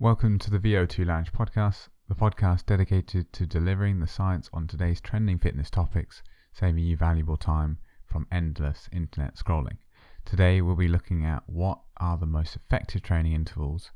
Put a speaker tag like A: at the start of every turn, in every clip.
A: Welcome to the VO2 Lounge podcast, the podcast dedicated to delivering the science on today's trending fitness topics, saving you valuable time from endless internet scrolling. Today we'll be looking at what are the most effective training intervals,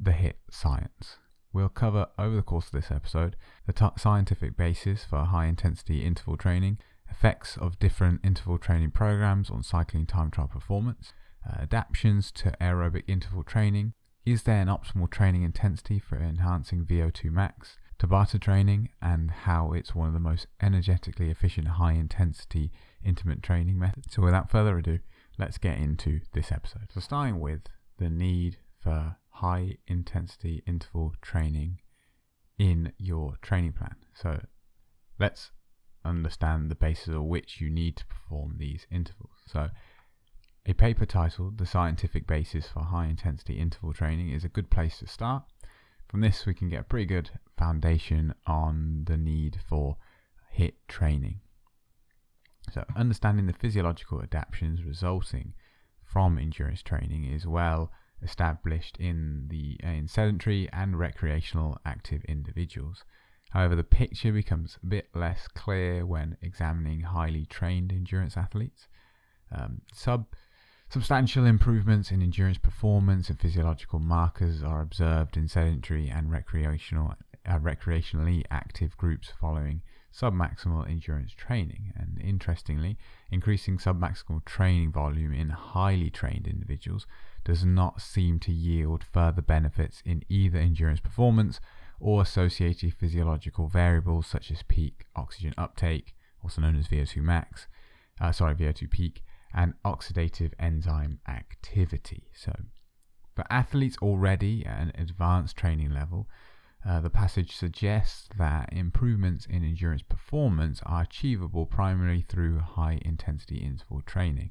A: the HIT science. We'll cover over the course of this episode the t- scientific basis for high intensity interval training, effects of different interval training programs on cycling time trial performance, uh, adaptations to aerobic interval training, is there an optimal training intensity for enhancing VO2 max? Tabata training and how it's one of the most energetically efficient high intensity intermittent training methods. So without further ado, let's get into this episode. So starting with the need for high intensity interval training in your training plan. So let's understand the basis of which you need to perform these intervals. So a paper titled The Scientific Basis for High Intensity Interval Training is a good place to start. From this, we can get a pretty good foundation on the need for HIT training. So, understanding the physiological adaptations resulting from endurance training is well established in the in sedentary and recreational active individuals. However, the picture becomes a bit less clear when examining highly trained endurance athletes. Um, sub Substantial improvements in endurance performance and physiological markers are observed in sedentary and recreational, uh, recreationally active groups following submaximal endurance training. And interestingly, increasing submaximal training volume in highly trained individuals does not seem to yield further benefits in either endurance performance or associated physiological variables such as peak oxygen uptake, also known as VO2 max, uh, sorry, VO2 peak, and oxidative enzyme activity. So, for athletes already at an advanced training level, uh, the passage suggests that improvements in endurance performance are achievable primarily through high intensity interval training.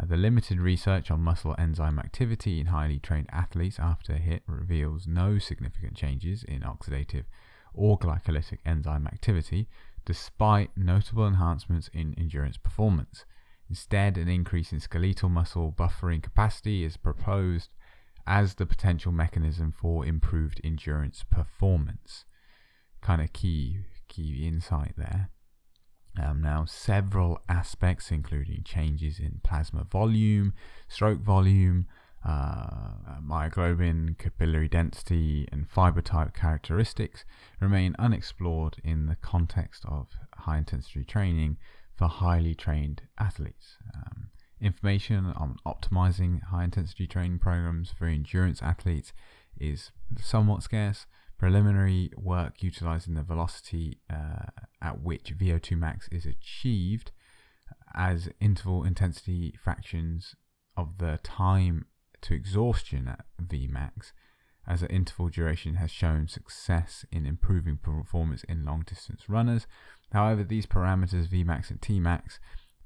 A: Uh, the limited research on muscle enzyme activity in highly trained athletes after HIT reveals no significant changes in oxidative or glycolytic enzyme activity, despite notable enhancements in endurance performance. Instead, an increase in skeletal muscle buffering capacity is proposed as the potential mechanism for improved endurance performance. Kind of key key insight there. Um, now, several aspects, including changes in plasma volume, stroke volume, uh, myoglobin, capillary density, and fiber type characteristics, remain unexplored in the context of high intensity training for highly trained athletes. Um, information on optimizing high intensity training programs for endurance athletes is somewhat scarce. Preliminary work utilizing the velocity uh, at which VO2 max is achieved as interval intensity fractions of the time to exhaustion at Vmax as an interval duration has shown success in improving performance in long distance runners. However, these parameters, Vmax and Tmax,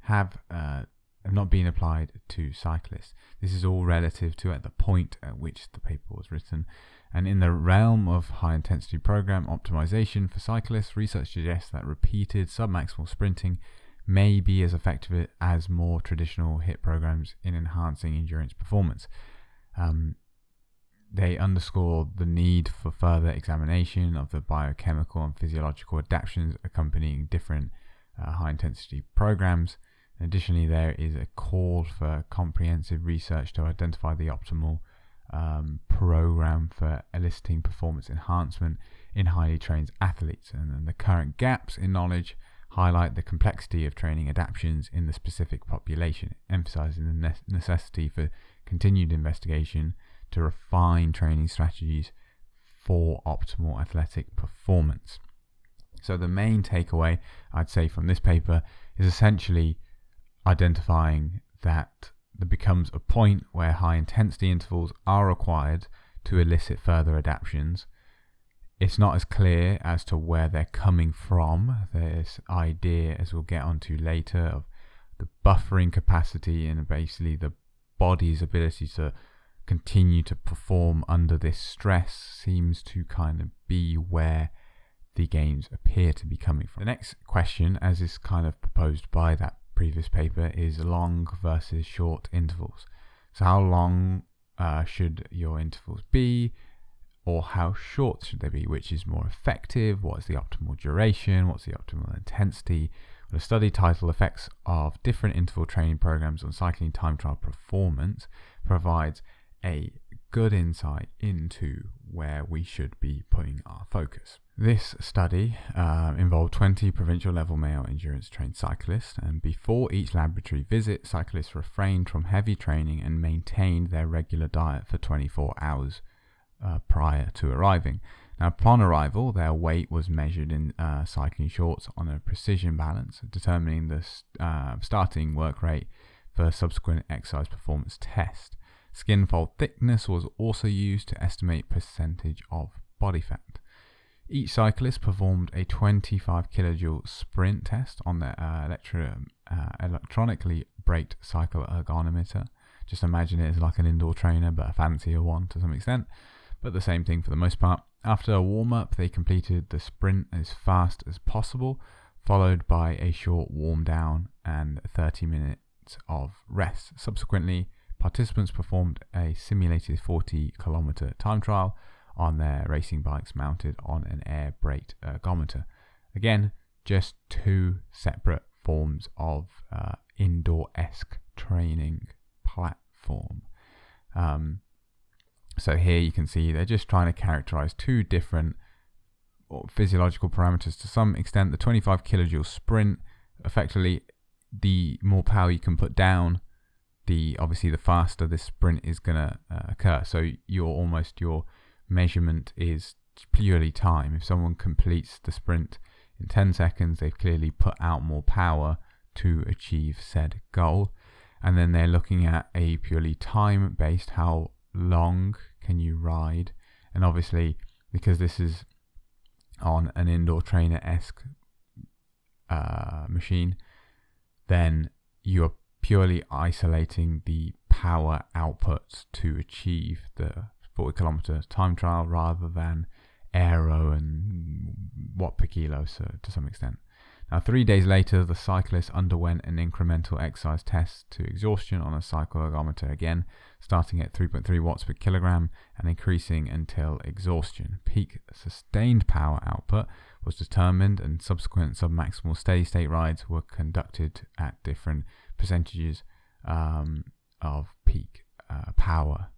A: have, uh, have not been applied to cyclists. This is all relative to at the point at which the paper was written. And in the realm of high intensity program optimization for cyclists, research suggests that repeated submaximal sprinting may be as effective as more traditional HIT programs in enhancing endurance performance. Um, they underscore the need for further examination of the biochemical and physiological adaptations accompanying different uh, high intensity programs. Additionally, there is a call for comprehensive research to identify the optimal um, program for eliciting performance enhancement in highly trained athletes. And, and the current gaps in knowledge highlight the complexity of training adaptations in the specific population, emphasizing the ne- necessity for continued investigation to refine training strategies for optimal athletic performance. So, the main takeaway I'd say from this paper is essentially identifying that there becomes a point where high intensity intervals are required to elicit further adaptations. It's not as clear as to where they're coming from. This idea, as we'll get onto later, of the buffering capacity and basically the body's ability to continue to perform under this stress seems to kind of be where the gains appear to be coming from. The next question, as is kind of proposed by that previous paper, is long versus short intervals. So, how long uh, should your intervals be? or how short should they be? Which is more effective? What is the optimal duration? What's the optimal intensity? The study title Effects of Different Interval Training Programs on Cycling Time Trial Performance provides a good insight into where we should be putting our focus. This study uh, involved 20 provincial level male endurance trained cyclists, and before each laboratory visit, cyclists refrained from heavy training and maintained their regular diet for 24 hours uh, prior to arriving. Now, upon arrival, their weight was measured in uh, cycling shorts on a precision balance, determining the uh, starting work rate for subsequent exercise performance test. Skin fold thickness was also used to estimate percentage of body fat. Each cyclist performed a 25 kilojoule sprint test on their uh, electro, uh, electronically braked cycle ergometer. Just imagine it as like an indoor trainer, but a fancier one to some extent but the same thing for the most part. After a warm up, they completed the sprint as fast as possible, followed by a short warm down and 30 minutes of rest. Subsequently, participants performed a simulated 40 kilometer time trial on their racing bikes mounted on an air braked ergometer. Again, just two separate forms of uh, indoor esque training platform. Um, so here you can see they're just trying to characterize two different physiological parameters to some extent. The 25 kilojoule sprint, effectively, the more power you can put down, the obviously the faster this sprint is going to uh, occur. So your almost your measurement is purely time. If someone completes the sprint in 10 seconds, they've clearly put out more power to achieve said goal. And then they're looking at a purely time based how long can you ride? And obviously, because this is on an indoor trainer esque uh, machine, then you're purely isolating the power output to achieve the 40 kilometer time trial rather than aero and watt per kilo so to some extent. Now, three days later, the cyclist underwent an incremental exercise test to exhaustion on a cycle ergometer again, starting at 3.3 watts per kilogram and increasing until exhaustion. Peak sustained power output was determined, and subsequent submaximal steady state rides were conducted at different percentages um, of peak uh, power.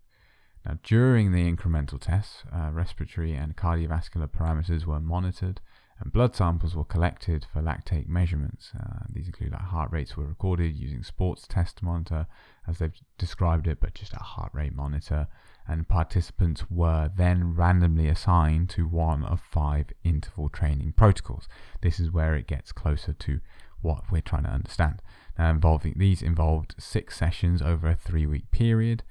A: Now, during the incremental tests, uh, respiratory and cardiovascular parameters were monitored and blood samples were collected for lactate measurements. Uh, these include like heart rates were recorded using sports test monitor, as they've described it, but just a heart rate monitor. And participants were then randomly assigned to one of five interval training protocols. This is where it gets closer to what we're trying to understand. Now, involving these involved six sessions over a three-week period.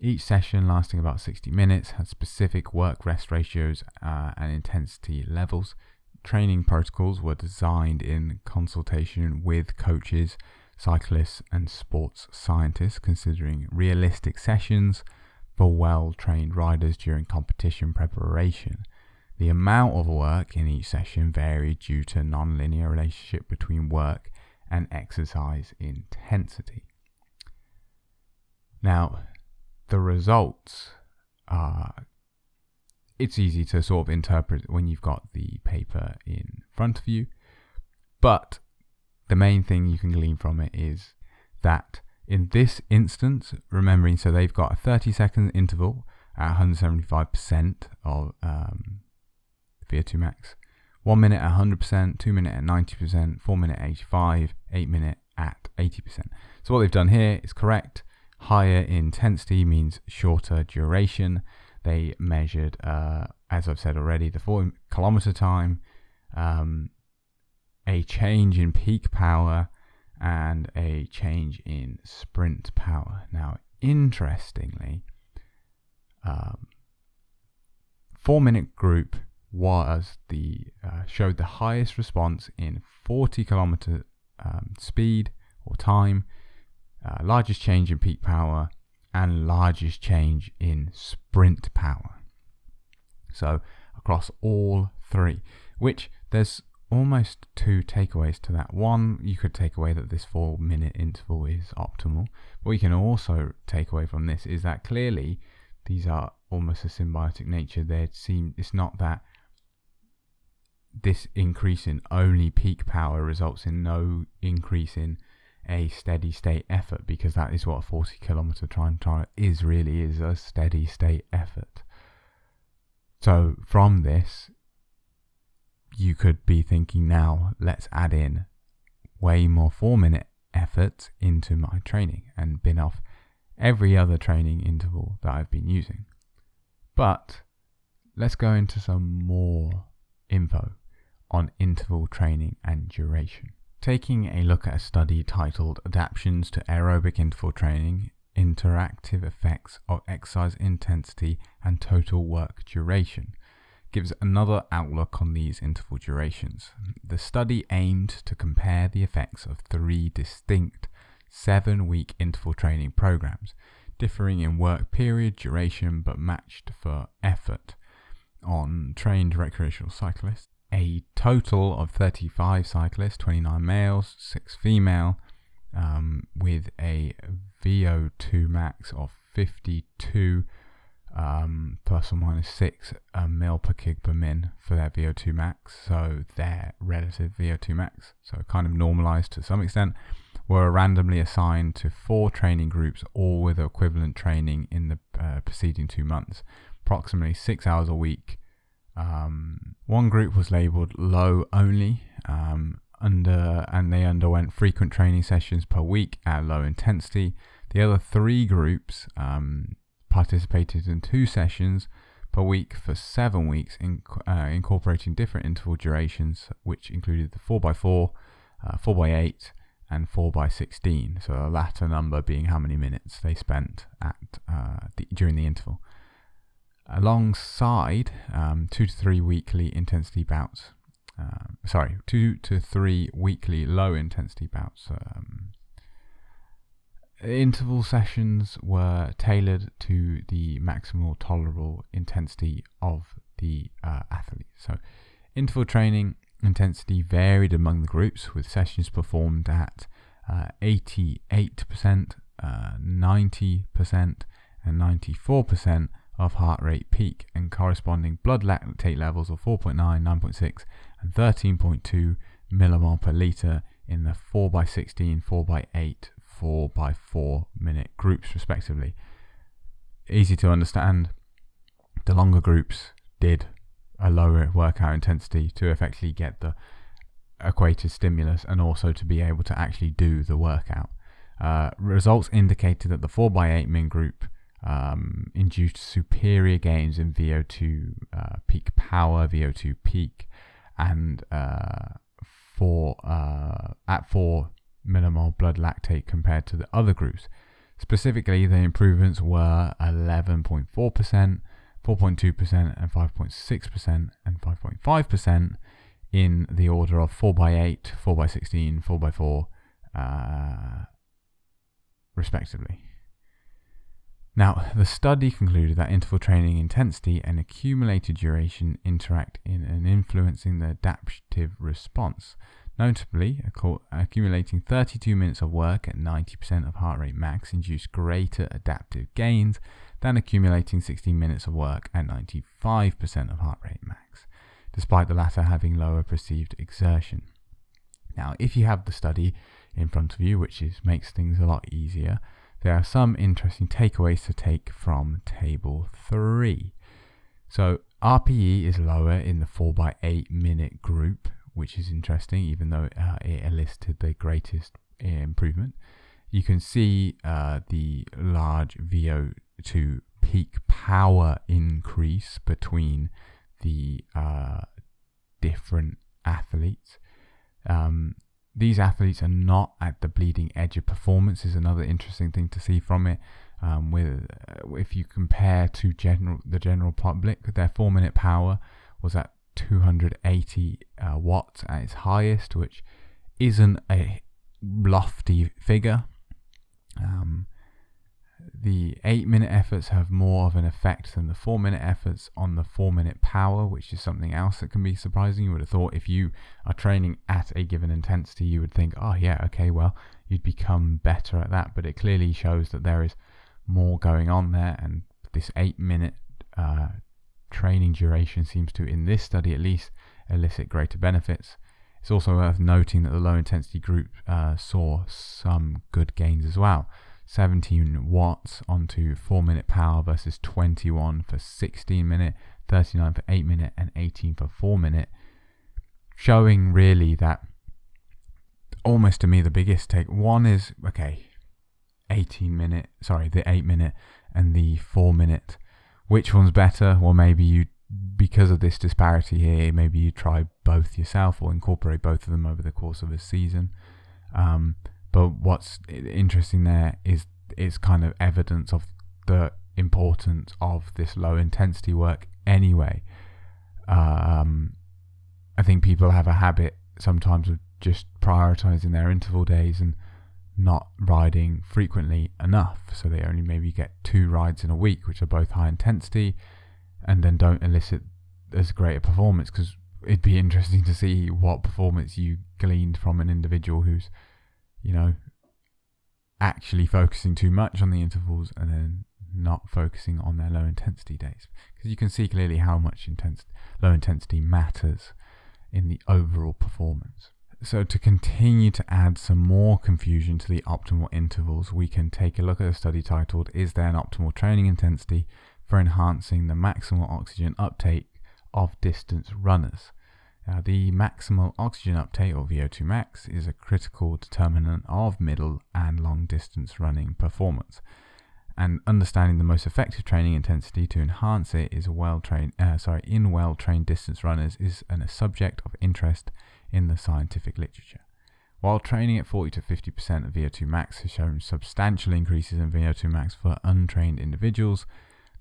A: Each session lasting about 60 minutes had specific work rest ratios uh, and intensity levels training protocols were designed in consultation with coaches, cyclists, and sports scientists, considering realistic sessions for well trained riders during competition preparation. The amount of work in each session varied due to non-linear relationship between work and exercise intensity. Now, the results are it's easy to sort of interpret when you've got the paper in front of you. But the main thing you can glean from it is that in this instance, remembering, so they've got a 30 second interval at 175% of um, VO2 max, one minute at 100%, two minute at 90%, four minute at 85, eight minute at 80%. So what they've done here is correct. Higher intensity means shorter duration they measured, uh, as I've said already, the 4 kilometer time, um, a change in peak power, and a change in sprint power. Now, interestingly, um, four minute group was the uh, showed the highest response in 40 kilometer um, speed or time, uh, largest change in peak power, and largest change in sprint power. So, across all three, which there's almost two takeaways to that. One, you could take away that this four minute interval is optimal. What you can also take away from this is that clearly these are almost a symbiotic nature. They seem it's not that this increase in only peak power results in no increase in a steady state effort because that is what a 40 kilometer time trial is really is a steady state effort. So from this, you could be thinking now, let's add in way more four minute effort into my training and bin off every other training interval that I've been using. But let's go into some more info on interval training and duration. Taking a look at a study titled Adaptations to Aerobic Interval Training Interactive Effects of Exercise Intensity and Total Work Duration gives another outlook on these interval durations. The study aimed to compare the effects of three distinct seven week interval training programs, differing in work period, duration, but matched for effort on trained recreational cyclists. A total of 35 cyclists, 29 males, 6 female, um, with a VO2 max of 52 um, plus or minus 6 uh, mil per kg per min for their VO2 max, so their relative VO2 max, so kind of normalized to some extent, were randomly assigned to four training groups, all with equivalent training in the uh, preceding two months, approximately six hours a week. Um, one group was labeled low only, um, under, and they underwent frequent training sessions per week at low intensity. The other three groups um, participated in two sessions per week for seven weeks, in, uh, incorporating different interval durations, which included the 4x4, uh, 4x8, and 4x16. So the latter number being how many minutes they spent at uh, the, during the interval. Alongside um, two to three weekly intensity bouts, um, sorry, two to three weekly low intensity bouts um, interval sessions were tailored to the maximal tolerable intensity of the uh, athlete. So, interval training intensity varied among the groups, with sessions performed at uh, 88%, uh, 90%, and 94% of heart rate peak, and corresponding blood lactate levels of 4.9, 9.6, and 13.2 millimole per liter in the 4x16, 4x8, four by four minute groups, respectively. Easy to understand. The longer groups did a lower workout intensity to effectively get the equated stimulus and also to be able to actually do the workout. Uh, results indicated that the 4x8 min group um, induced superior gains in VO2 uh, peak power, VO2 peak, and uh, for uh, at 4 millimole blood lactate compared to the other groups. Specifically, the improvements were 11.4%, 4.2%, and 5.6%, and 5.5% in the order of 4x8, 4x16, 4x4, uh, respectively. Now, the study concluded that interval training intensity and accumulated duration interact in and influencing the adaptive response. Notably, accumulating 32 minutes of work at 90% of heart rate max induced greater adaptive gains than accumulating 16 minutes of work at 95% of heart rate max, despite the latter having lower perceived exertion. Now, if you have the study in front of you, which is, makes things a lot easier, there are some interesting takeaways to take from table 3. So, RPE is lower in the 4x8 minute group which is interesting, even though uh, it elicited the greatest improvement. You can see uh, the large VO2 peak power increase between the uh, different athletes. Um, these athletes are not at the bleeding edge of performance. Is another interesting thing to see from it. Um, with uh, if you compare to general the general public, their four minute power was at 280 uh, watts at its highest, which isn't a lofty figure. Um, the 8 minute efforts have more of an effect than the 4 minute efforts on the 4 minute power, which is something else that can be surprising. You would have thought if you are training at a given intensity, you would think, oh, yeah, okay, well, you'd become better at that. But it clearly shows that there is more going on there and this eight minute uh, training duration seems to, in this study at least, elicit greater benefits. It's also worth noting that the low intensity group uh, saw some good gains as well. 17 watts onto 4 minute power versus 21 for 16 minute, 39 for 8 minute, and 18 for 4 minute, showing really that almost to me the biggest take one is okay 18 minute sorry the 8 minute and the 4 minute. Which one's better? Well maybe you because of this disparity here maybe you try both yourself or incorporate both of them over the course of a season. Um, but what's interesting there is it's kind of evidence of the importance of this low intensity work anyway um, I think people have a habit sometimes of just prioritizing their interval days and not riding frequently enough. So they only maybe get two rides in a week, which are both high intensity, and then don't elicit as great a performance because it'd be interesting to see what performance you gleaned from an individual who's, you know, actually focusing too much on the intervals and then not focusing on their low intensity days. Because you can see clearly how much intense low intensity matters in the overall performance. So, to continue to add some more confusion to the optimal intervals, we can take a look at a study titled Is There an Optimal Training Intensity for Enhancing the Maximal Oxygen Uptake of Distance Runners? Now, the maximal oxygen uptake, or VO2 max, is a critical determinant of middle and long distance running performance. And understanding the most effective training intensity to enhance it is well trained, uh, sorry, in well trained distance runners is an, a subject of interest in the scientific literature. While training at 40 to 50% of VO2 max has shown substantial increases in VO2 max for untrained individuals,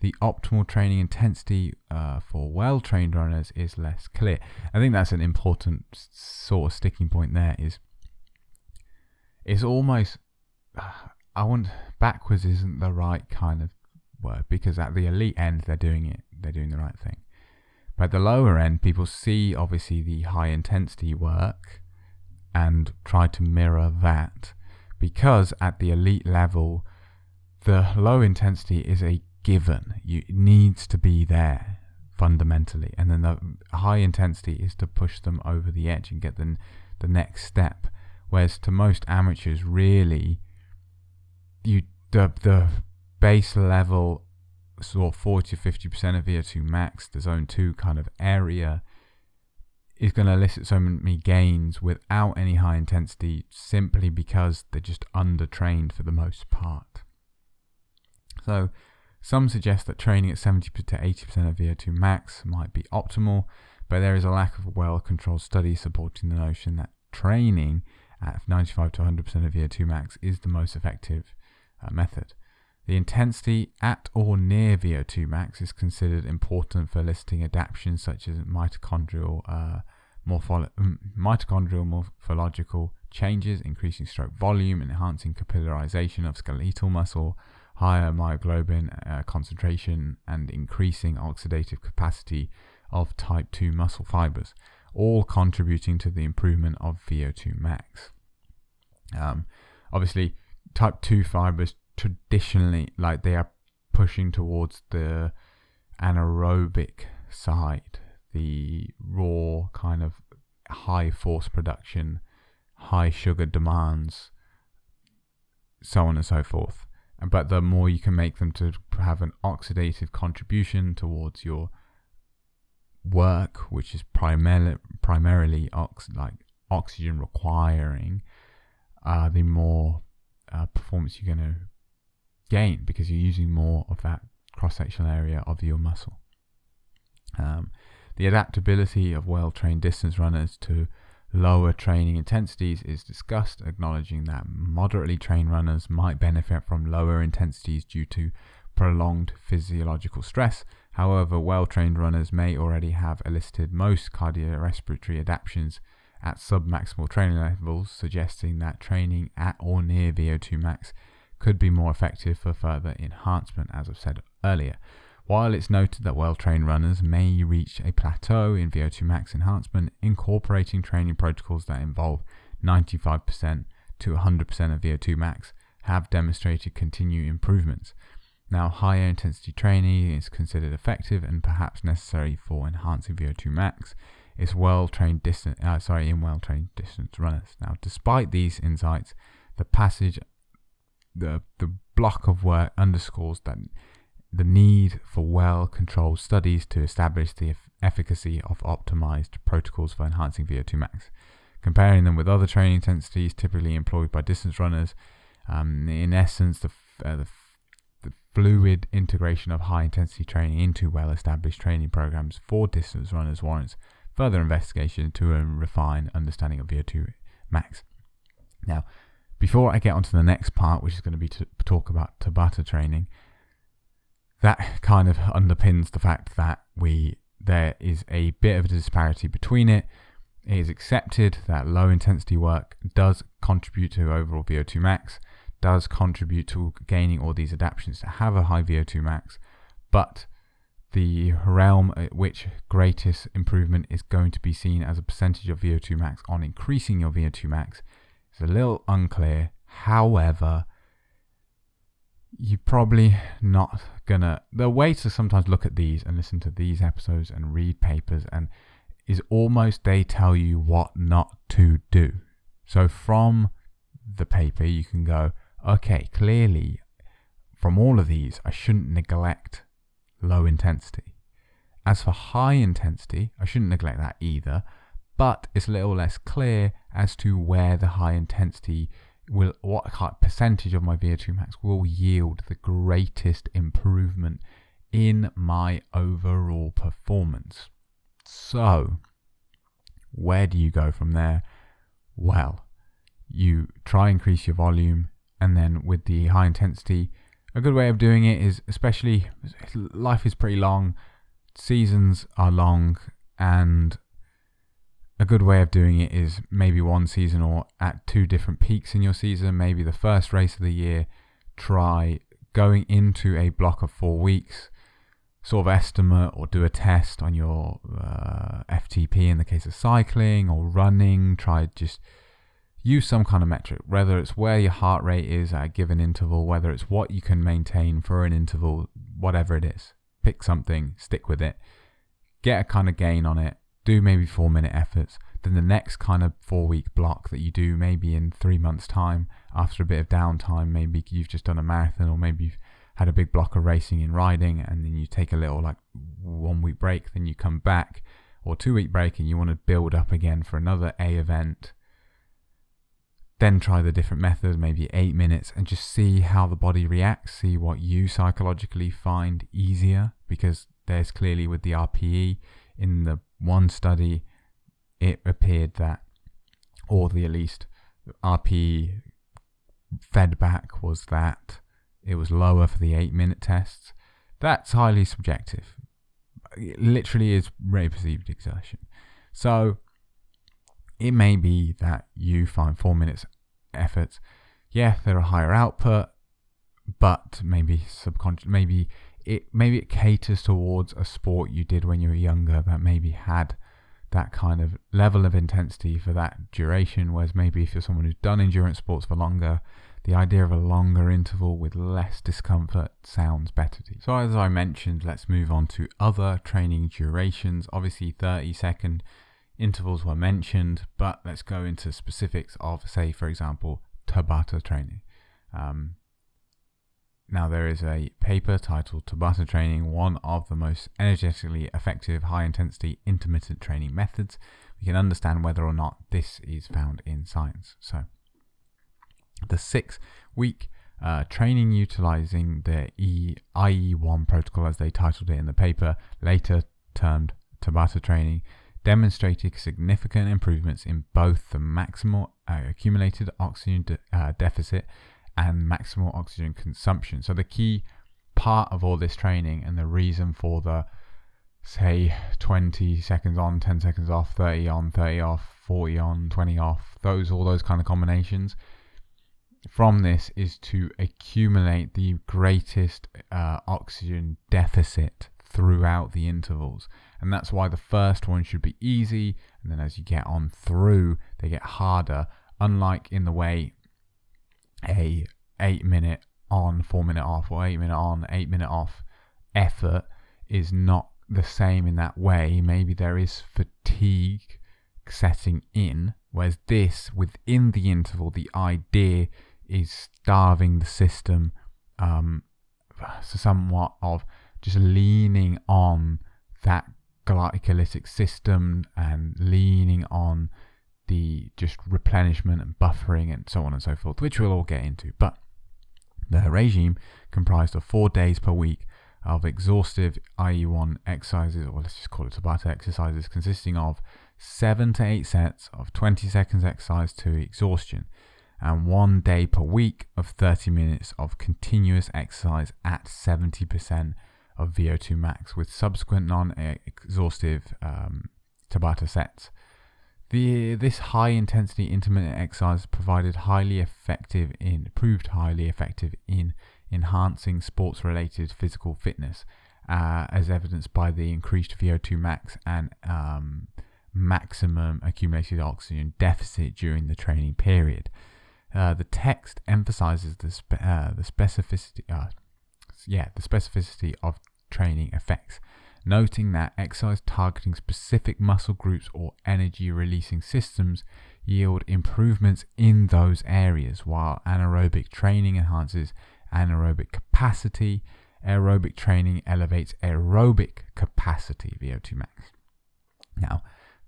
A: the optimal training intensity uh, for well trained runners is less clear. I think that's an important sort of sticking point there is it's almost I want backwards isn't the right kind of word because at the elite end they're doing it they're doing the right thing but at the lower end, people see obviously the high intensity work and try to mirror that because at the elite level, the low intensity is a given. You, it needs to be there fundamentally. And then the high intensity is to push them over the edge and get the, the next step. Whereas to most amateurs, really, you the, the base level sort of 40 to 50% of VO2 max, the zone 2 kind of area, is going to elicit so many gains without any high intensity simply because they're just undertrained for the most part. So, some suggest that training at 70 to 80% of VO2 max might be optimal, but there is a lack of well controlled studies supporting the notion that training at 95 to 100% of VO2 max is the most effective uh, method. The intensity at or near VO2 max is considered important for eliciting adaptations such as mitochondrial, uh, morpholo- mm, mitochondrial morphological changes, increasing stroke volume, enhancing capillarization of skeletal muscle, higher myoglobin uh, concentration, and increasing oxidative capacity of type 2 muscle fibers, all contributing to the improvement of VO2 max. Um, obviously, type 2 fibers traditionally like they are pushing towards the anaerobic side, the raw kind of high force production, high sugar demands, so on and so forth. But the more you can make them to have an oxidative contribution towards your work, which is primarily primarily ox- like oxygen requiring, uh, the more uh, performance you're going to gain because you're using more of that cross sectional area of your muscle. Um, the adaptability of well trained distance runners to lower training intensities is discussed, acknowledging that moderately trained runners might benefit from lower intensities due to prolonged physiological stress. However, well trained runners may already have elicited most cardiorespiratory adaptations at submaximal training levels, suggesting that training at or near VO2 max could be more effective for further enhancement, as I've said earlier. While it's noted that well trained runners may reach a plateau in VO2 max enhancement, incorporating training protocols that involve 95% to 100% of VO2 max have demonstrated continued improvements. Now, higher intensity training is considered effective and perhaps necessary for enhancing VO2 max. It's well trained distance, uh, sorry, in well trained distance runners. Now, despite these insights, the passage, the the block of work underscores that the need for well controlled studies to establish the efficacy of optimized protocols for enhancing VO2 max. Comparing them with other training intensities typically employed by distance runners, um, in essence, the, uh, the the fluid integration of high intensity training into well established training programs for distance runners warrants further investigation to a refined understanding of VO2 max. Now, before I get onto the next part, which is going to be to talk about Tabata training, that kind of underpins the fact that we there is a bit of a disparity between it. It is accepted that low intensity work does contribute to overall VO2 max, does contribute to gaining all these adaptations to have a high VO2 max, but the realm at which greatest improvement is going to be seen as a percentage of VO2 max on increasing your VO2 max is a little unclear. However, you're probably not gonna. The way to sometimes look at these and listen to these episodes and read papers and is almost they tell you what not to do. So from the paper, you can go, okay, clearly from all of these, I shouldn't neglect low intensity. As for high intensity, I shouldn't neglect that either, but it's a little less clear as to where the high intensity will, what percentage of my VO2 max will yield the greatest improvement in my overall performance. So, where do you go from there? Well, you try increase your volume, and then with the high intensity, a good way of doing it is, especially life is pretty long, seasons are long, and a good way of doing it is maybe one season or at two different peaks in your season. Maybe the first race of the year, try going into a block of four weeks sort of estimate or do a test on your uh, FTP in the case of cycling or running. Try just use some kind of metric, whether it's where your heart rate is at a given interval, whether it's what you can maintain for an interval, whatever it is. Pick something, stick with it, get a kind of gain on it, do maybe four minute efforts. Then the next kind of four week block that you do, maybe in three months' time, after a bit of downtime, maybe you've just done a marathon or maybe you've had a big block of racing and riding and then you take a little like one week break, then you come back or two week break and you want to build up again for another A event. Then try the different methods, maybe eight minutes, and just see how the body reacts, see what you psychologically find easier. Because there's clearly with the RPE in the one study, it appeared that, or the at least RPE fed back was that it was lower for the eight minute tests. That's highly subjective. It literally is very perceived exertion. So it may be that you find four minutes efforts, yeah, they're a higher output, but maybe subconscious, maybe it maybe it caters towards a sport you did when you were younger that maybe had that kind of level of intensity for that duration. Whereas maybe if you're someone who's done endurance sports for longer, the idea of a longer interval with less discomfort sounds better to you. So, as I mentioned, let's move on to other training durations. Obviously, 30 second intervals were mentioned, but let's go into specifics of, say, for example, Tabata training. Um, now, there is a paper titled Tabata Training, one of the most energetically effective high intensity intermittent training methods. We can understand whether or not this is found in science. So, the six week uh, training utilizing the e- IE1 protocol, as they titled it in the paper, later termed Tabata training, demonstrated significant improvements in both the maximal uh, accumulated oxygen de- uh, deficit and maximal oxygen consumption. So, the key part of all this training and the reason for the say 20 seconds on, 10 seconds off, 30 on, 30 off, 40 on, 20 off, those all those kind of combinations from this is to accumulate the greatest uh, oxygen deficit throughout the intervals. And that's why the first one should be easy, and then as you get on through, they get harder. Unlike in the way a eight minute on, four minute off, or eight minute on, eight minute off effort is not the same in that way. Maybe there is fatigue setting in, whereas this within the interval, the idea is starving the system um, so somewhat of just leaning on that glycolytic system and leaning on the just replenishment and buffering and so on and so forth, which we'll all get into. But the regime comprised of four days per week of exhaustive IE1 exercises, or let's just call it Tabata exercises, consisting of seven to eight sets of 20 seconds exercise to exhaustion, and one day per week of 30 minutes of continuous exercise at 70% of VO2 max, with subsequent non exhaustive um, Tabata sets. The, this high intensity intermittent exercise provided highly effective in proved highly effective in enhancing sports related physical fitness, uh, as evidenced by the increased VO2 max and um, maximum accumulated oxygen deficit during the training period. Uh, the text emphasizes the, spe- uh, the specificity, uh, yeah, the specificity of training effects, noting that exercise targeting specific muscle groups or energy releasing systems yield improvements in those areas, while anaerobic training enhances anaerobic capacity. Aerobic training elevates aerobic capacity, VO2 max. Now,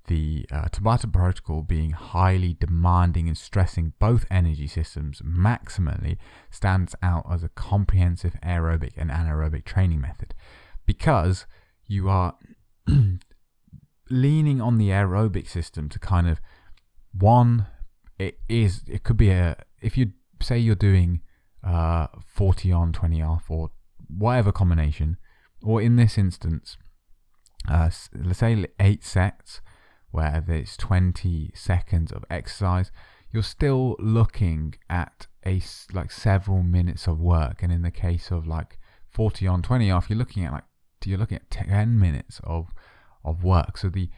A: the uh, Tabata protocol being highly demanding and stressing both energy systems maximally stands out as a comprehensive aerobic and anaerobic training method because you are leaning on the aerobic system to kind of one it is it could be a if you say you're doing uh, 40 on, 20 off, or whatever combination, or in this instance, uh, let's say eight sets where there's 20 seconds of exercise, you're still looking at a like several minutes of work. And in the case of like 40 on, 20 off, you're looking at like you're looking at 10 minutes of of work. So the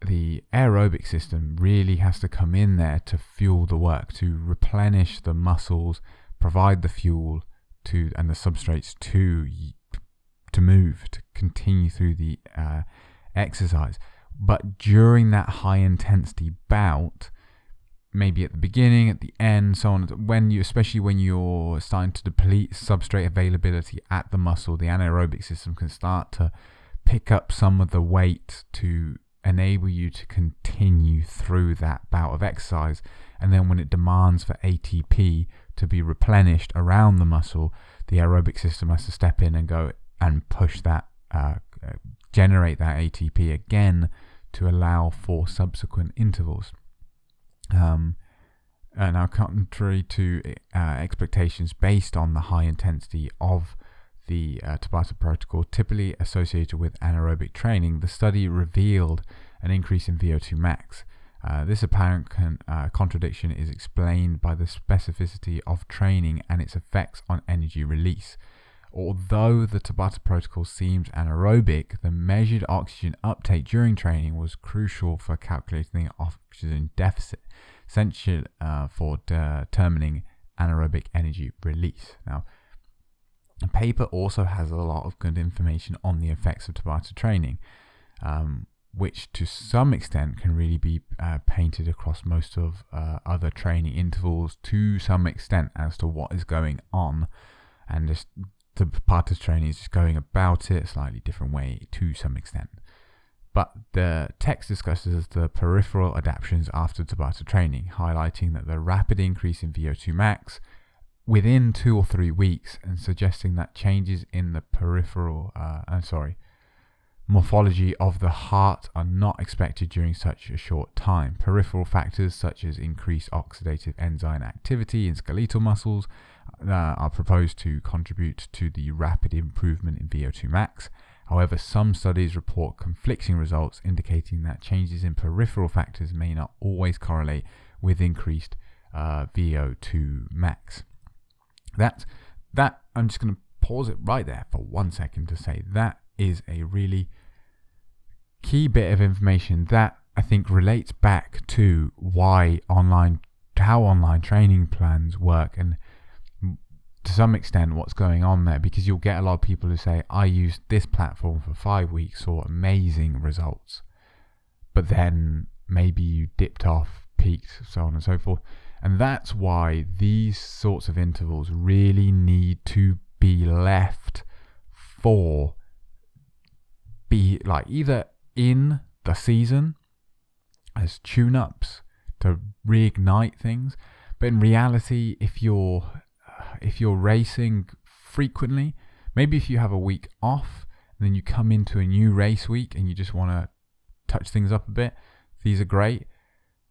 A: the aerobic system really has to come in there to fuel the work, to replenish the muscles provide the fuel to and the substrates to to move to continue through the uh, exercise. But during that high intensity bout, maybe at the beginning, at the end, so on, when you especially when you're starting to deplete substrate availability at the muscle, the anaerobic system can start to pick up some of the weight to enable you to continue through that bout of exercise. And then when it demands for ATP to be replenished around the muscle, the aerobic system has to step in and go and push that, uh, generate that ATP again to allow for subsequent intervals. Um, uh, now, contrary to uh, expectations based on the high intensity of the uh, Tabata protocol, typically associated with anaerobic training, the study revealed an increase in VO2 max. Uh, this apparent con- uh, contradiction is explained by the specificity of training and its effects on energy release. Although the Tabata protocol seemed anaerobic, the measured oxygen uptake during training was crucial for calculating the oxygen deficit, essential uh, for determining anaerobic energy release. Now, the paper also has a lot of good information on the effects of Tabata training. Um, which to some extent can really be uh, painted across most of uh, other training intervals to some extent as to what is going on. And just the of training is just going about it a slightly different way to some extent. But the text discusses the peripheral adaptations after Tabata training, highlighting that the rapid increase in VO2 max within two or three weeks and suggesting that changes in the peripheral, uh, I'm sorry, morphology of the heart are not expected during such a short time. Peripheral factors such as increased oxidative enzyme activity in skeletal muscles uh, are proposed to contribute to the rapid improvement in VO2 max. However, some studies report conflicting results indicating that changes in peripheral factors may not always correlate with increased uh, VO2 max. That that I'm just going to pause it right there for one second to say that is a really key bit of information that I think relates back to why online, how online training plans work, and to some extent what's going on there because you'll get a lot of people who say, I used this platform for five weeks, saw amazing results. But then maybe you dipped off, peaked, so on and so forth. And that's why these sorts of intervals really need to be left for be like either in the season as tune ups to reignite things. But in reality, if you're if you're racing frequently, maybe if you have a week off and then you come into a new race week and you just want to touch things up a bit, these are great.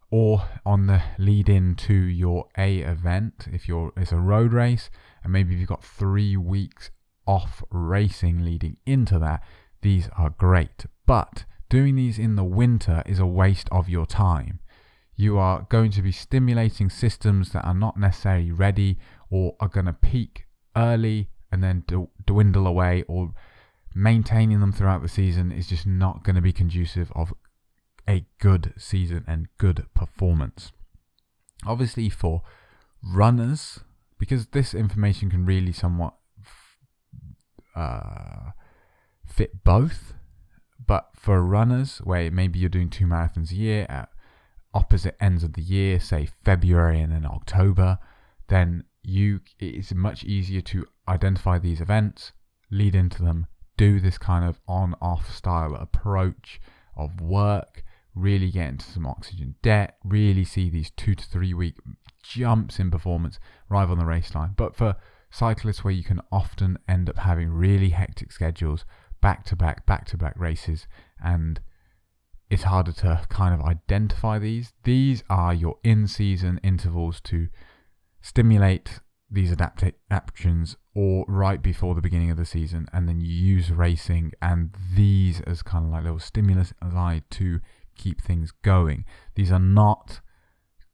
A: Or on the lead in to your A event, if you're it's a road race, and maybe you've got three weeks off racing leading into that, these are great. But doing these in the winter is a waste of your time. You are going to be stimulating systems that are not necessarily ready or are going to peak early and then dwindle away or maintaining them throughout the season is just not going to be conducive of a good season and good performance. Obviously, for runners, because this information can really somewhat uh, fit both, but for runners, where maybe you're doing two marathons a year at opposite ends of the year, say February and then October, then you it's much easier to identify these events, lead into them, do this kind of on-off style approach of work, really get into some oxygen debt, really see these two to three week jumps in performance arrive on the race line. But for cyclists where you can often end up having really hectic schedules, back to back, back to back races, and it's harder to kind of identify these. These are your in season intervals to stimulate these adaptations or right before the beginning of the season and then you use racing and these as kind of like little stimulus to keep things going. These are not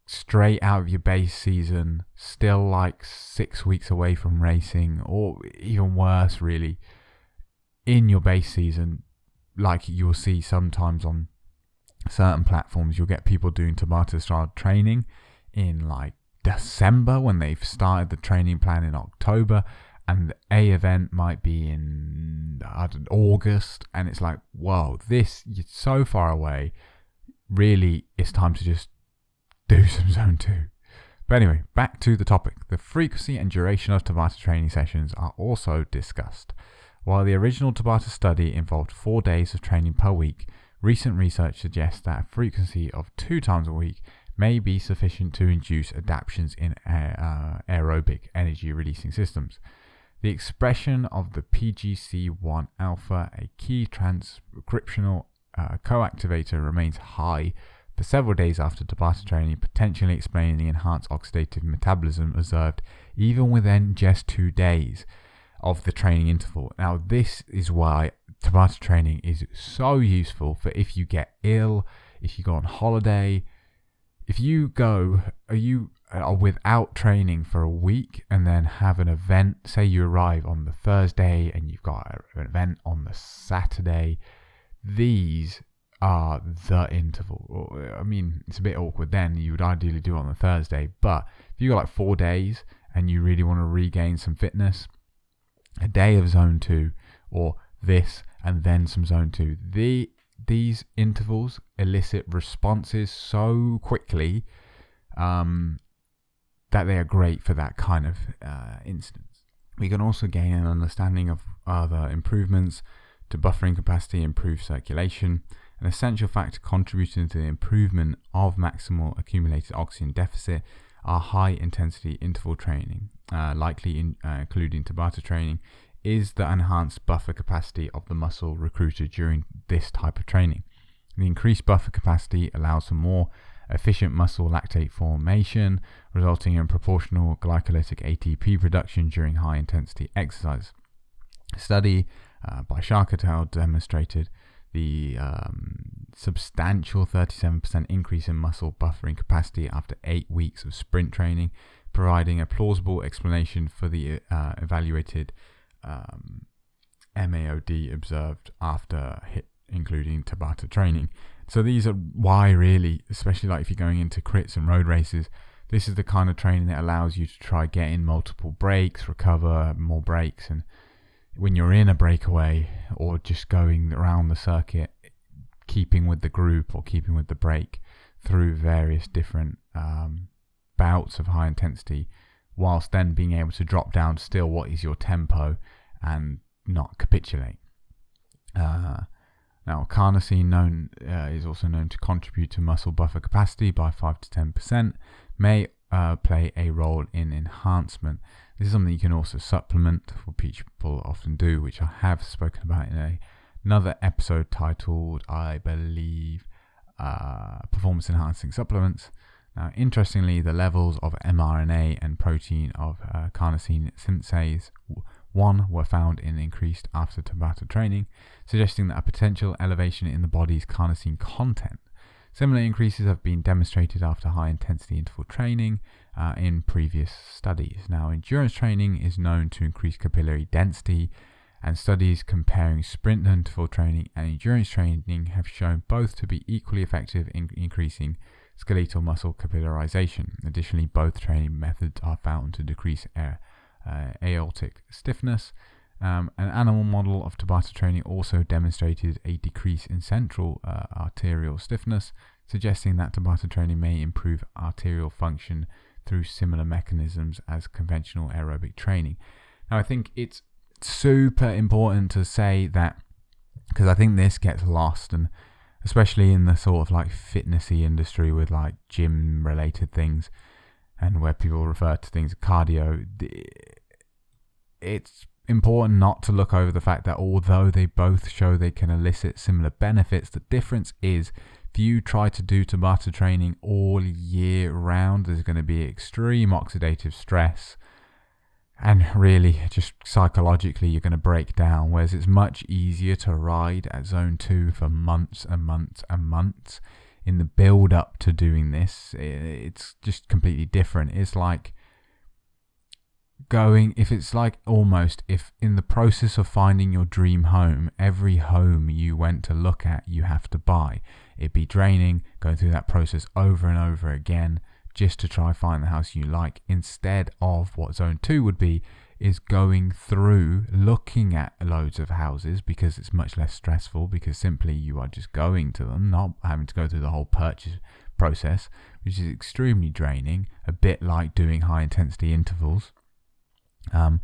A: straight out of your base season, still like six weeks away from racing, or even worse, really, in your base season, like you'll see sometimes on certain platforms, you'll get people doing Tabata style training in like December when they've started the training plan in October, and the A event might be in August, and it's like, whoa, this is so far away. Really, it's time to just do some zone two. But anyway, back to the topic. The frequency and duration of Tabata training sessions are also discussed. While the original Tabata study involved four days of training per week, recent research suggests that a frequency of two times a week may be sufficient to induce adaptations in uh, aerobic energy releasing systems. The expression of the PGC1 alpha, a key transcriptional uh, coactivator, remains high for several days after Tabata training, potentially explaining the enhanced oxidative metabolism observed even within just two days of the training interval. Now, this is why Tabata training is so useful for if you get ill, if you go on holiday, if you go, are you are without training for a week and then have an event, say you arrive on the Thursday and you've got an event on the Saturday, these are the interval. I mean, it's a bit awkward then. You would ideally do it on the Thursday, but if you got like four days and you really want to regain some fitness, a day of zone two or this and then some zone two. The these intervals elicit responses so quickly um, that they are great for that kind of uh, instance. We can also gain an understanding of other improvements to buffering capacity, improve circulation. An essential factor contributing to the improvement of maximal accumulated oxygen deficit are high intensity interval training, uh, likely in, uh, including Tabata training, is the enhanced buffer capacity of the muscle recruited during this type of training. The increased buffer capacity allows for more efficient muscle lactate formation, resulting in proportional glycolytic ATP production during high intensity exercise. A study uh, by Sharp et al. demonstrated the um, substantial 37% increase in muscle buffering capacity after eight weeks of sprint training, providing a plausible explanation for the uh, evaluated um, MAOD observed after HIIT, including Tabata training. So these are why really, especially like if you're going into crits and road races, this is the kind of training that allows you to try get in multiple breaks, recover more breaks, and when you're in a breakaway or just going around the circuit, keeping with the group or keeping with the break through various different um, bouts of high intensity, whilst then being able to drop down still what is your tempo and not capitulate. Uh, now, carnosine known uh, is also known to contribute to muscle buffer capacity by five to ten percent. May uh, play a role in enhancement. This is something you can also supplement, what people often do, which I have spoken about in a, another episode titled, I believe, uh, Performance Enhancing Supplements. Now, interestingly, the levels of mRNA and protein of uh, carnosine synthase 1 were found in increased after Tabata training, suggesting that a potential elevation in the body's carnosine content. Similar increases have been demonstrated after high intensity interval training uh, in previous studies. Now, endurance training is known to increase capillary density, and studies comparing sprint interval training and endurance training have shown both to be equally effective in increasing skeletal muscle capillarization. Additionally, both training methods are found to decrease air, aortic stiffness. Um, an animal model of Tabata training also demonstrated a decrease in central uh, arterial stiffness, suggesting that Tabata training may improve arterial function through similar mechanisms as conventional aerobic training. Now, I think it's super important to say that because I think this gets lost and especially in the sort of like fitnessy industry with like gym related things and where people refer to things as cardio it's important not to look over the fact that although they both show they can elicit similar benefits the difference is if you try to do Tabata training all year round there's going to be extreme oxidative stress. And really just psychologically you're going to break down whereas it's much easier to ride at zone 2 for months and months and months in the build up to doing this it's just completely different. It's like going if it's like almost if in the process of finding your dream home every home you went to look at you have to buy. It'd be draining going through that process over and over again just to try find the house you like instead of what zone 2 would be is going through looking at loads of houses because it's much less stressful because simply you are just going to them not having to go through the whole purchase process which is extremely draining a bit like doing high intensity intervals um,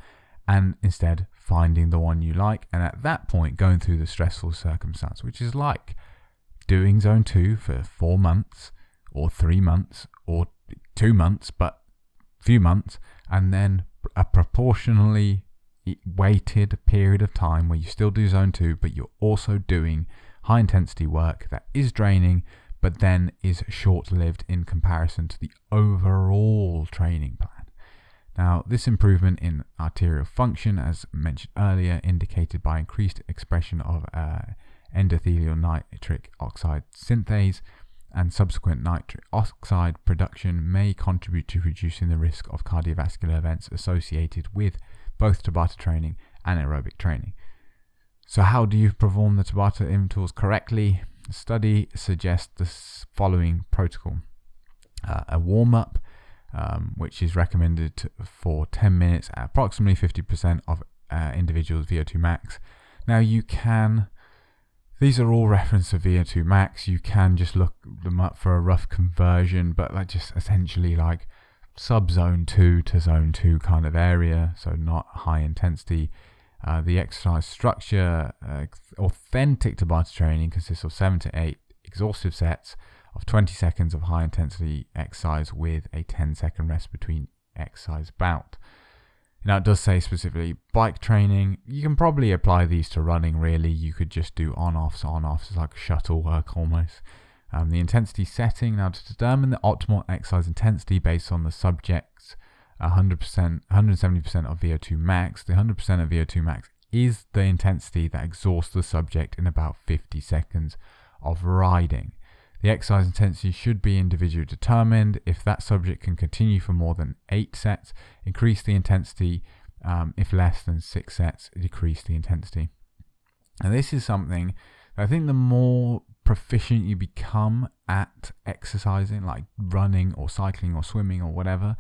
A: and instead finding the one you like and at that point going through the stressful circumstance which is like doing zone 2 for 4 months or 3 months or two months, but few months, and then a proportionally weighted period of time where you still do zone two, but you're also doing high intensity work that is draining, but then is short lived in comparison to the overall training plan. Now, this improvement in arterial function, as mentioned earlier, indicated by increased expression of uh, endothelial nitric oxide synthase, and subsequent nitric oxide production may contribute to reducing the risk of cardiovascular events associated with both Tabata training and aerobic training. So, how do you perform the Tabata intervals correctly? The study suggests the following protocol uh, a warm up, um, which is recommended for 10 minutes at approximately 50% of uh, individuals' VO2 max. Now, you can these are all reference to VO2 max. You can just look them up for a rough conversion, but like just essentially like sub zone 2 to zone 2 kind of area, so not high intensity. Uh, the exercise structure, uh, authentic Tabata training, consists of 7 to 8 exhaustive sets of 20 seconds of high intensity exercise with a 10 second rest between exercise bout. Now, it does say specifically bike training. You can probably apply these to running, really. You could just do on offs, on offs. It's like shuttle work almost. Um, the intensity setting. Now, to determine the optimal exercise intensity based on the subject's 100%, 170% of VO2 max, the 100% of VO2 max is the intensity that exhausts the subject in about 50 seconds of riding. The exercise intensity should be individually determined. If that subject can continue for more than eight sets, increase the intensity. Um, if less than six sets, decrease the intensity. And this is something I think the more proficient you become at exercising, like running or cycling or swimming or whatever,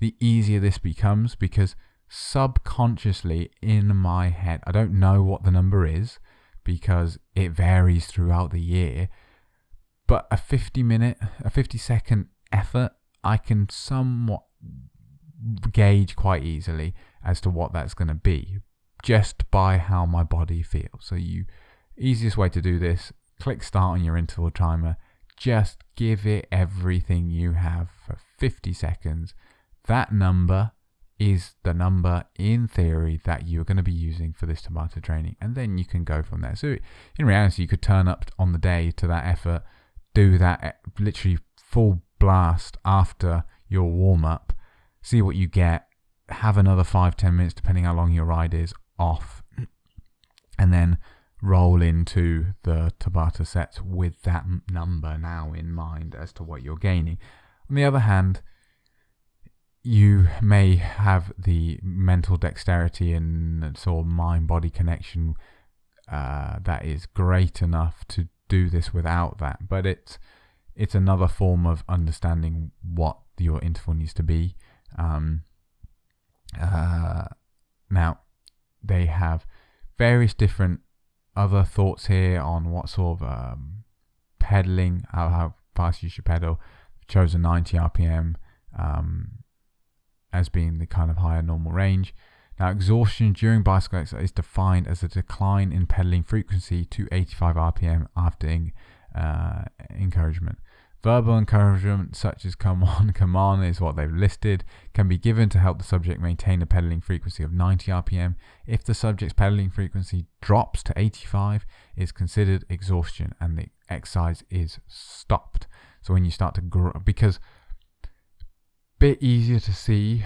A: the easier this becomes because subconsciously in my head, I don't know what the number is because it varies throughout the year, but a 50 minute, a 50 second effort, I can somewhat gauge quite easily as to what that's going to be just by how my body feels. So you easiest way to do this, click start on your interval timer, just give it everything you have for 50 seconds. That number is the number in theory that you're going to be using for this Tabata training and then you can go from there. So in reality you could turn up on the day to that effort, do that eh, literally full blast after your warm up, see what you get, have another five ten minutes depending how long your ride is off and then roll into the Tabata sets with that number now in mind as to what you're gaining. On the other hand, you may have the mental dexterity and sort of mind body connection uh, that is great enough to do this without that, but it's it's another form of understanding what your interval needs to be. Um, uh, now, they have various different other thoughts here on what sort of um, pedaling, how, how fast you should pedal. chosen 90 RPM um, as being the kind of higher normal range. Now, exhaustion during bicycle exercise is defined as a decline in pedaling frequency to 85 RPM after uh, encouragement. Verbal encouragement, such as come on, come on, is what they've listed, can be given to help the subject maintain a pedaling frequency of 90 RPM. If the subject's pedaling frequency drops to 85, it's considered exhaustion and the exercise is stopped. So when you start to grow, because bit easier to see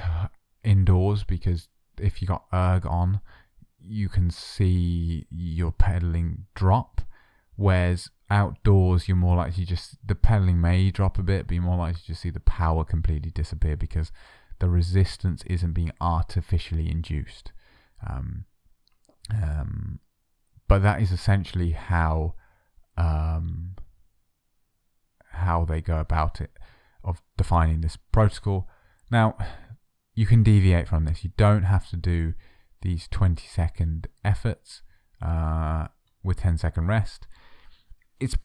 A: indoors because if you got erg on, you can see your pedaling drop. Whereas outdoors, you're more likely just the pedaling may drop a bit, but you're more likely to see the power completely disappear because the resistance isn't being artificially induced. Um, um, but that is essentially how um, how they go about it of defining this protocol. Now, you can deviate from this. You don't have to do these 20 second efforts uh, with 10 second rest it's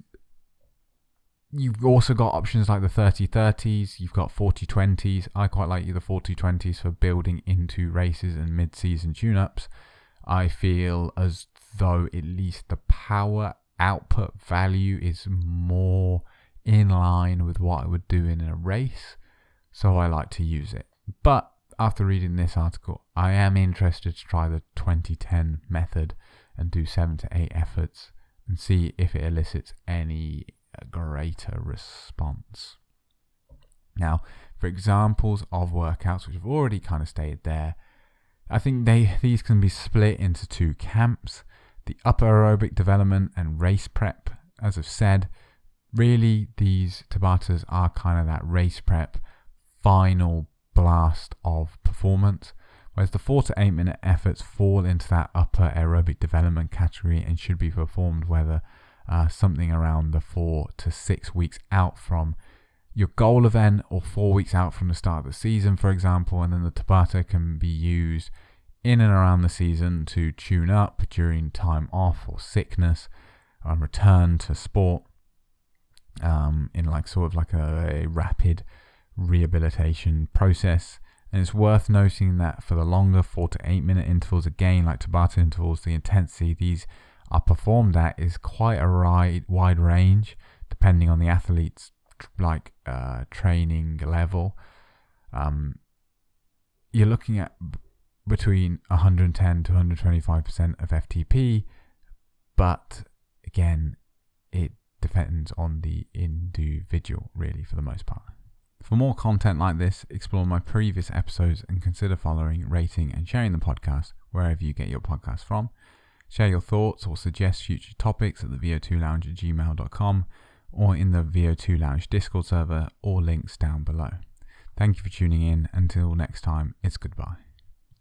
A: you've also got options like the 30 30s, you've got 40 20s. I quite like the 40 20s for building into races and mid season tune ups. I feel as though at least the power output value is more in line with what I would do in a race, so I like to use it. But after reading this article, I am interested to try the 2010 method and do seven to eight efforts and see if it elicits any uh, greater response. Now, for examples of workouts, which I've already kind of stated there, I think they these can be split into two camps: the upper aerobic development and race prep. As I've said, really these Tabatas are kind of that race prep final blast of performance whereas the four to eight minute efforts fall into that upper aerobic development category and should be performed whether uh, something around the four to six weeks out from your goal event or four weeks out from the start of the season, for example, and then the Tabata can be used in and around the season to tune up during time off or sickness and return to sport um, in like sort of like a, a rapid rehabilitation process. And it's worth noting that for the longer four to eight minute intervals, again, like Tabata intervals, the intensity these are performed at is quite a wide range depending on the athlete's like uh, training level. Um, you're looking at between 110 to 125% of FTP, but again, it depends on the individual really for the most part. For more content like this, explore my previous episodes and consider following, rating, and sharing the podcast wherever you get your podcast from. Share your thoughts or suggest future topics at the VO2lounge at gmail.com or in the VO2 Lounge Discord server or links down below. Thank you for tuning in. Until next time, it's goodbye.